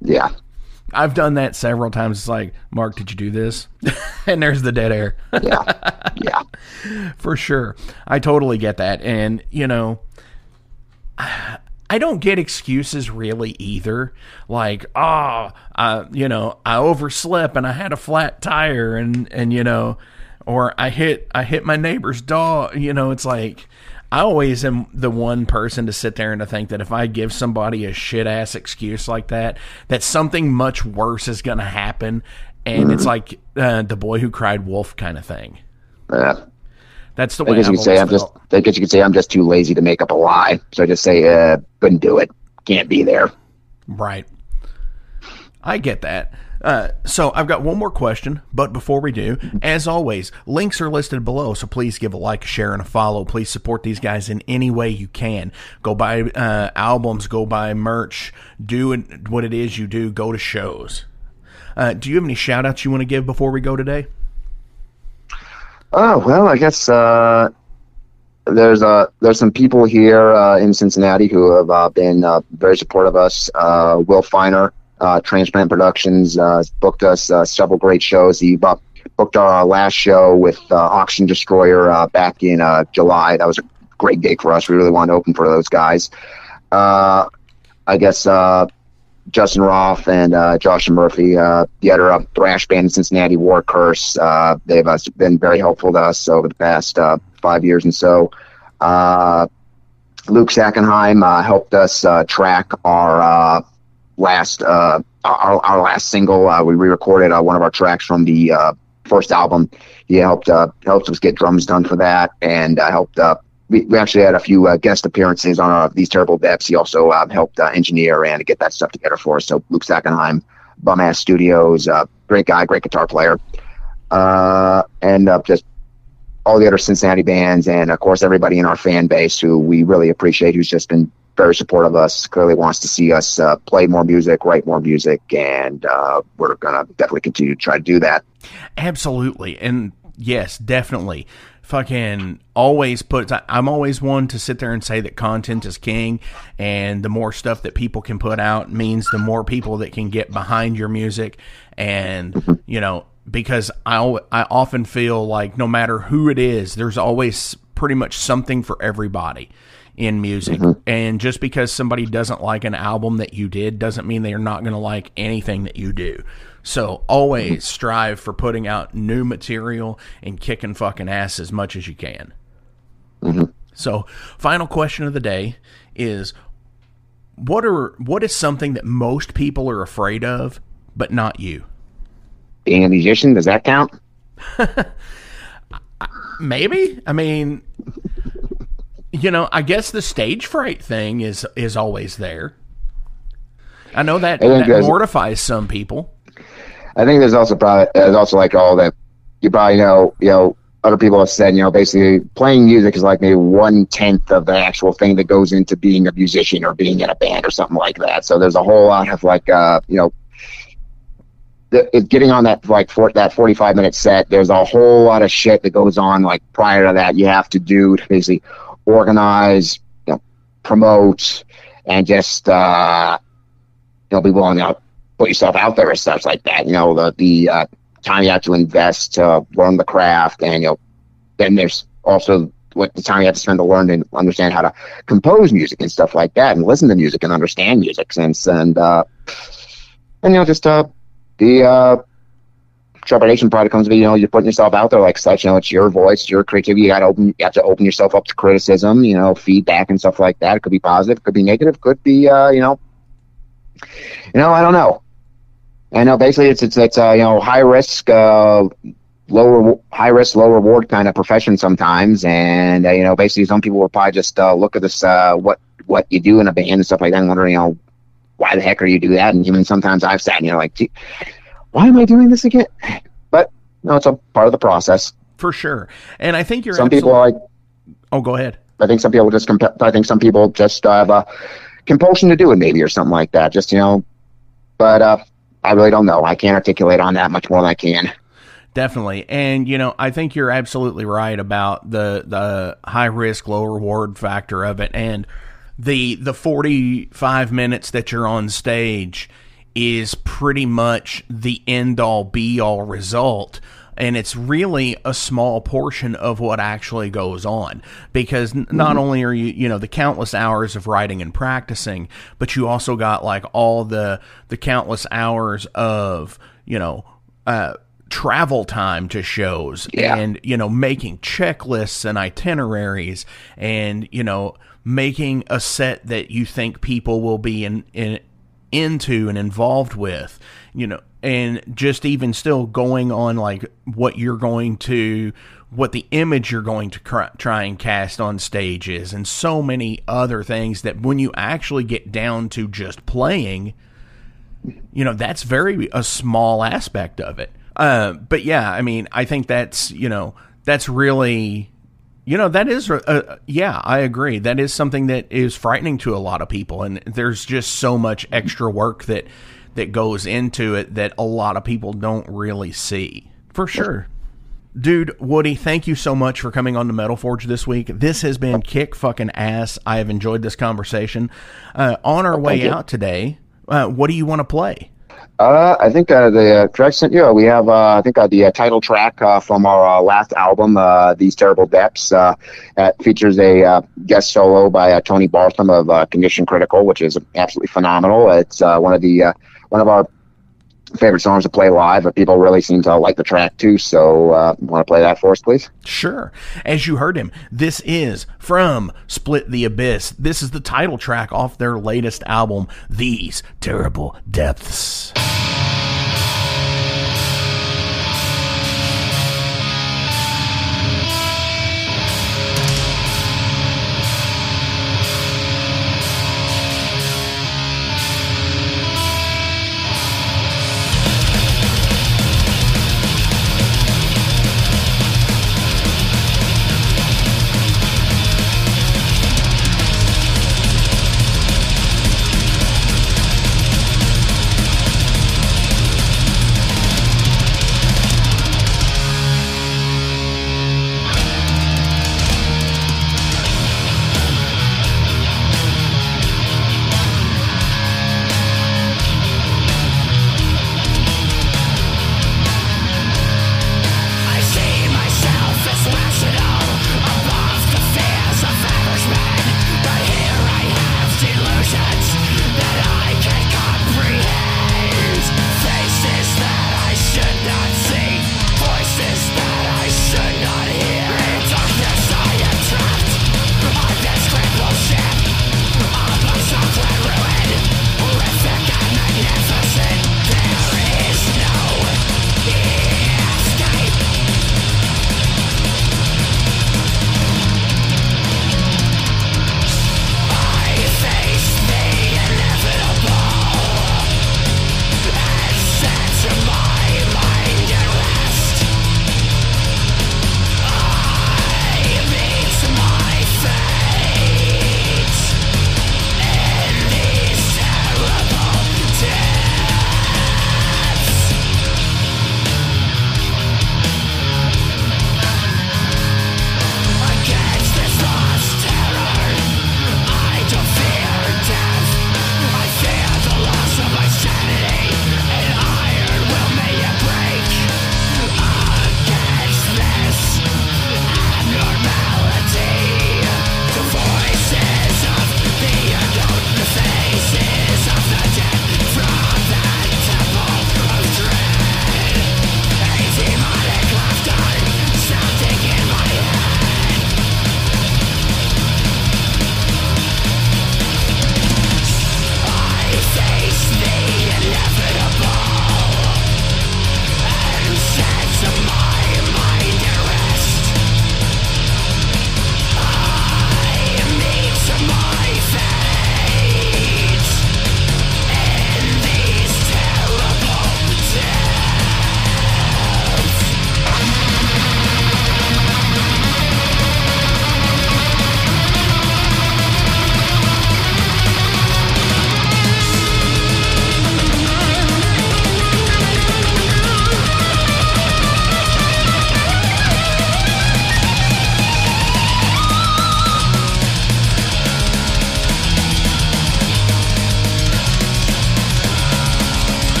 Yeah. I've done that several times. It's like, Mark, did you do this? and there's the dead air. yeah. Yeah. For sure. I totally get that. And, you know, I don't get excuses really either. Like, oh, uh, you know, I overslept and I had a flat tire and, and, you know, or I hit, I hit my neighbor's dog. You know, it's like, I always am the one person to sit there and to think that if I give somebody a shit ass excuse like that, that something much worse is going to happen, and mm-hmm. it's like uh, the boy who cried wolf kind of thing. Yeah. That's the way. I guess you could say I'm just. I guess you could say I'm just too lazy to make up a lie. So I just say, uh, couldn't do it. Can't be there. Right. I get that. Uh, so I've got one more question, but before we do, as always, links are listed below. So please give a like, a share, and a follow. Please support these guys in any way you can. Go buy uh, albums, go buy merch, do what it is you do. Go to shows. Uh, do you have any shout outs you want to give before we go today? Oh well, I guess uh, there's uh, there's some people here uh, in Cincinnati who have been very supportive of us. Will Feiner uh, Transplant Productions uh, booked us uh, several great shows. He booked our last show with uh, Oxygen Destroyer uh, back in uh, July. That was a great gig for us. We really wanted to open for those guys. I guess Justin Roth and Josh Murphy, the other thrash band in Cincinnati, War Curse, they've been very helpful to us over the past five years and so. Luke Sackenheim helped us track our last uh, our, our last single. Uh, we re-recorded uh, one of our tracks from the uh, first album. He helped uh, helped us get drums done for that, and uh, helped. Uh, we, we actually had a few uh, guest appearances on uh, these terrible depths. He also uh, helped uh, engineer and get that stuff together for us. So Luke Sackenheim, Bum Ass Studios, uh, great guy, great guitar player, uh, and uh, just all the other Cincinnati bands, and of course everybody in our fan base who we really appreciate, who's just been very supportive of us. Clearly wants to see us uh, play more music, write more music, and uh, we're gonna definitely continue to try to do that. Absolutely, and yes, definitely. Fucking always put. I'm always one to sit there and say that content is king, and the more stuff that people can put out means the more people that can get behind your music, and mm-hmm. you know because I I often feel like no matter who it is, there's always pretty much something for everybody in music. Mm-hmm. And just because somebody doesn't like an album that you did doesn't mean they're not going to like anything that you do. So always mm-hmm. strive for putting out new material and kicking fucking ass as much as you can. Mm-hmm. So, final question of the day is what are what is something that most people are afraid of but not you? Being a musician, does that count? Maybe. I mean, you know, I guess the stage fright thing is is always there. I know that, I that mortifies some people. I think there's also probably there's also like all that you probably know you know other people have said you know basically playing music is like maybe one tenth of the actual thing that goes into being a musician or being in a band or something like that. So there's a whole lot of like uh you know getting on that like for that 45 minute set. There's a whole lot of shit that goes on like prior to that you have to do to basically organize, you know, promote, and just uh you know be willing to put yourself out there and stuff like that. You know, the the uh, time you have to invest to learn the craft, and you know, then there's also what the time you have to spend to learn and understand how to compose music and stuff like that, and listen to music and understand music since and uh, and you know, just uh, the uh, trepidation part comes be, you know, you're putting yourself out there like such. You know, it's your voice, your creativity. You got to open, you have to open yourself up to criticism, you know, feedback and stuff like that. It could be positive, could be negative, could be, uh, you know, you know, I don't know. I know basically it's it's it's uh, you know high risk, uh, low high risk, low reward kind of profession sometimes, and uh, you know basically some people will probably just uh, look at this uh, what what you do in a band and stuff like that, and wonder you know why the heck are you do that? And even sometimes I've sat and you're like, "Gee, why am I doing this again? But no, it's a part of the process. For sure. And I think you're Some absolute- people are like Oh, go ahead. I think some people just comp- I think some people just have a compulsion to do it maybe or something like that. Just you know, but uh, I really don't know. I can't articulate on that much more than I can. Definitely. And you know, I think you're absolutely right about the the high risk low reward factor of it and the the 45 minutes that you're on stage is pretty much the end all be all result and it's really a small portion of what actually goes on because not only are you you know the countless hours of writing and practicing but you also got like all the the countless hours of you know uh travel time to shows Yeah. and you know making checklists and itineraries and you know making a set that you think people will be in, in into and involved with you know and just even still going on like what you're going to what the image you're going to cr- try and cast on stages and so many other things that when you actually get down to just playing you know that's very a small aspect of it. Uh, but yeah i mean i think that's you know that's really you know that is uh, yeah i agree that is something that is frightening to a lot of people and there's just so much extra work that that goes into it that a lot of people don't really see for sure Dude, Woody, thank you so much for coming on to Metal Forge this week. This has been kick fucking ass. I have enjoyed this conversation. Uh, on our way out today, uh, what do you want to play? Uh, I think uh, the uh, track sent you. We have uh, I think uh, the uh, title track uh, from our uh, last album, uh, "These Terrible Depths." Uh, features a uh, guest solo by uh, Tony Bartham of uh, Condition Critical, which is absolutely phenomenal. It's uh, one of the uh, one of our favorite songs to play live, but people really seem to like the track too. So, uh, want to play that for us, please? Sure. As you heard him, this is from Split the Abyss. This is the title track off their latest album, These Terrible Depths.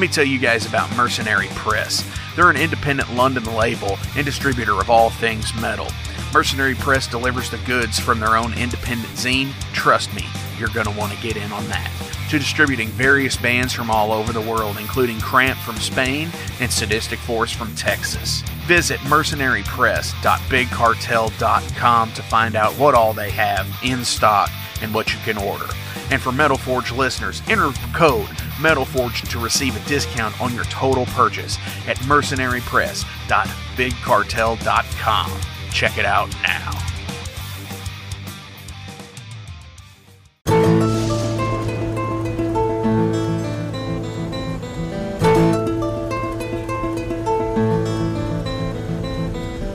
Let me tell you guys about Mercenary Press. They're an independent London label and distributor of all things metal. Mercenary Press delivers the goods from their own independent zine. Trust me, you're going to want to get in on that. To distributing various bands from all over the world, including Cramp from Spain and Sadistic Force from Texas. Visit mercenarypress.bigcartel.com to find out what all they have in stock and what you can order. And for Metal Forge listeners, enter code MetalForge to receive a discount on your total purchase at mercenarypress.bigcartel.com. Check it out now.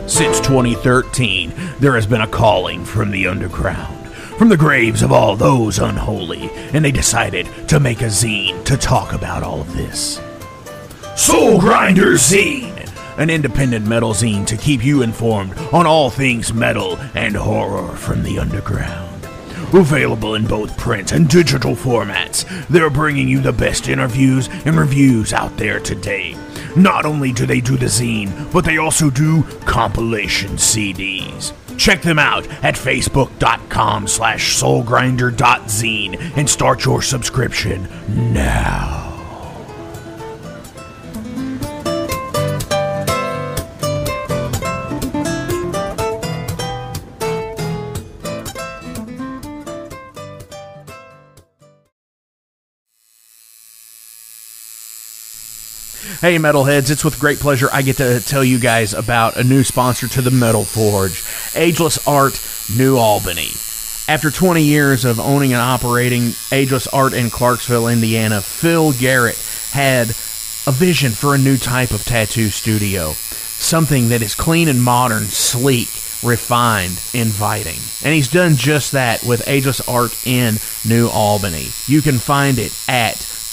Since 2013, there has been a calling from the underground, from the graves of all those unholy, and they decided to make a zine to talk about all of this. Soul Grinder Zine, an independent metal zine to keep you informed on all things metal and horror from the underground. Available in both print and digital formats, they're bringing you the best interviews and reviews out there today. Not only do they do the zine, but they also do compilation CDs. Check them out at facebook.com slash soulgrinder.zine and start your subscription now. Hey, Metalheads, it's with great pleasure I get to tell you guys about a new sponsor to the Metal Forge Ageless Art New Albany. After 20 years of owning and operating Ageless Art in Clarksville, Indiana, Phil Garrett had a vision for a new type of tattoo studio. Something that is clean and modern, sleek, refined, inviting. And he's done just that with Ageless Art in New Albany. You can find it at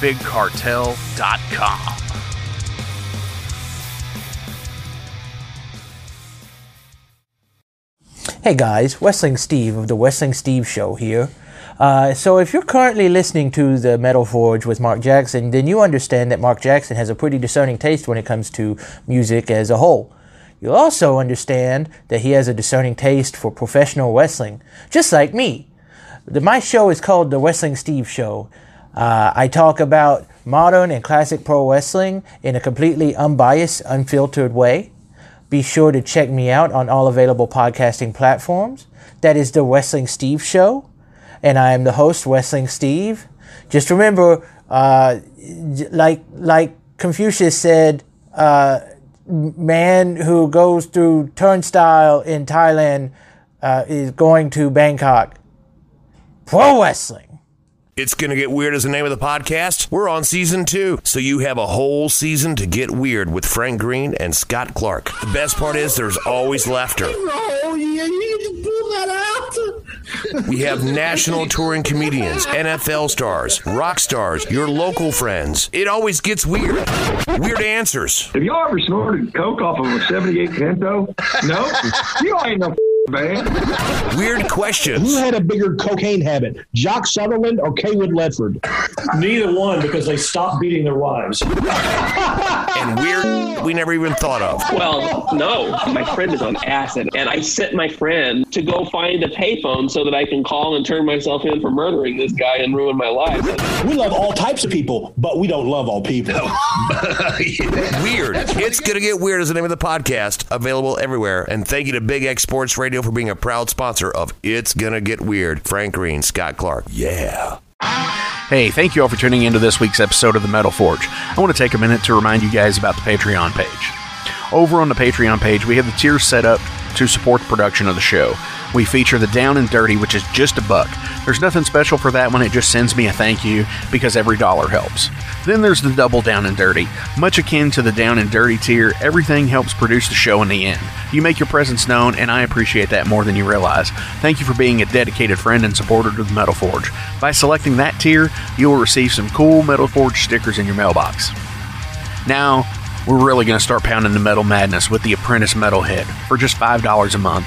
bigcartel.com. Hey guys, Wrestling Steve of the Wrestling Steve Show here. Uh, so, if you're currently listening to the Metal Forge with Mark Jackson, then you understand that Mark Jackson has a pretty discerning taste when it comes to music as a whole. You'll also understand that he has a discerning taste for professional wrestling, just like me. The, my show is called The Wrestling Steve Show. Uh, I talk about modern and classic pro wrestling in a completely unbiased, unfiltered way. Be sure to check me out on all available podcasting platforms. That is The Wrestling Steve Show. And I am the host, Wrestling Steve. Just remember, uh, like, like Confucius said, uh, man who goes through turnstile in Thailand uh, is going to Bangkok. Pro wrestling. It's Gonna Get Weird is the name of the podcast. We're on season two, so you have a whole season to get weird with Frank Green and Scott Clark. The best part is there's always laughter. You need to pull that out. We have national touring comedians, NFL stars, rock stars, your local friends. It always gets weird. Weird answers. Have y'all ever snorted coke off of a 78 Pinto? No? you ain't no man. Weird questions. Who had a bigger cocaine habit, Jock Sutherland or Cawood Ledford? Neither one because they stopped beating their wives. And weird we never even thought of. Well, no, my friend is on acid, and I sent my friend to go find a payphone so that I can call and turn myself in for murdering this guy and ruin my life. We love all types of people, but we don't love all people. Weird. It's gonna get weird is the name of the podcast. Available everywhere. And thank you to Big X Sports Radio for being a proud sponsor of It's Gonna Get Weird. Frank Green, Scott Clark. Yeah. Hey, thank you all for tuning into this week's episode of the Metal Forge. I want to take a minute to remind you guys about the Patreon page. Over on the Patreon page, we have the tiers set up to support the production of the show. We feature the Down and Dirty, which is just a buck. There's nothing special for that one, it just sends me a thank you because every dollar helps. Then there's the Double Down and Dirty. Much akin to the Down and Dirty tier, everything helps produce the show in the end. You make your presence known, and I appreciate that more than you realize. Thank you for being a dedicated friend and supporter to the Metal Forge. By selecting that tier, you will receive some cool Metal Forge stickers in your mailbox. Now, we're really going to start pounding the metal madness with the Apprentice Metalhead for just $5 a month.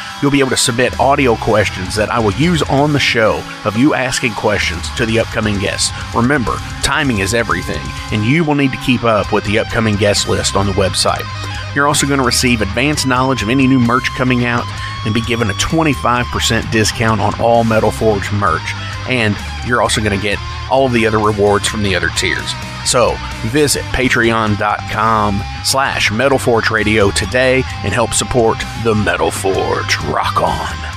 You'll be able to submit audio questions that I will use on the show of you asking questions to the upcoming guests. Remember, timing is everything, and you will need to keep up with the upcoming guest list on the website. You're also going to receive advanced knowledge of any new merch coming out and be given a 25% discount on all Metal Forge merch. And you're also going to get all of the other rewards from the other tiers. So visit patreon.com slash Metal Forge Radio today and help support the Metal Forge. Rock on.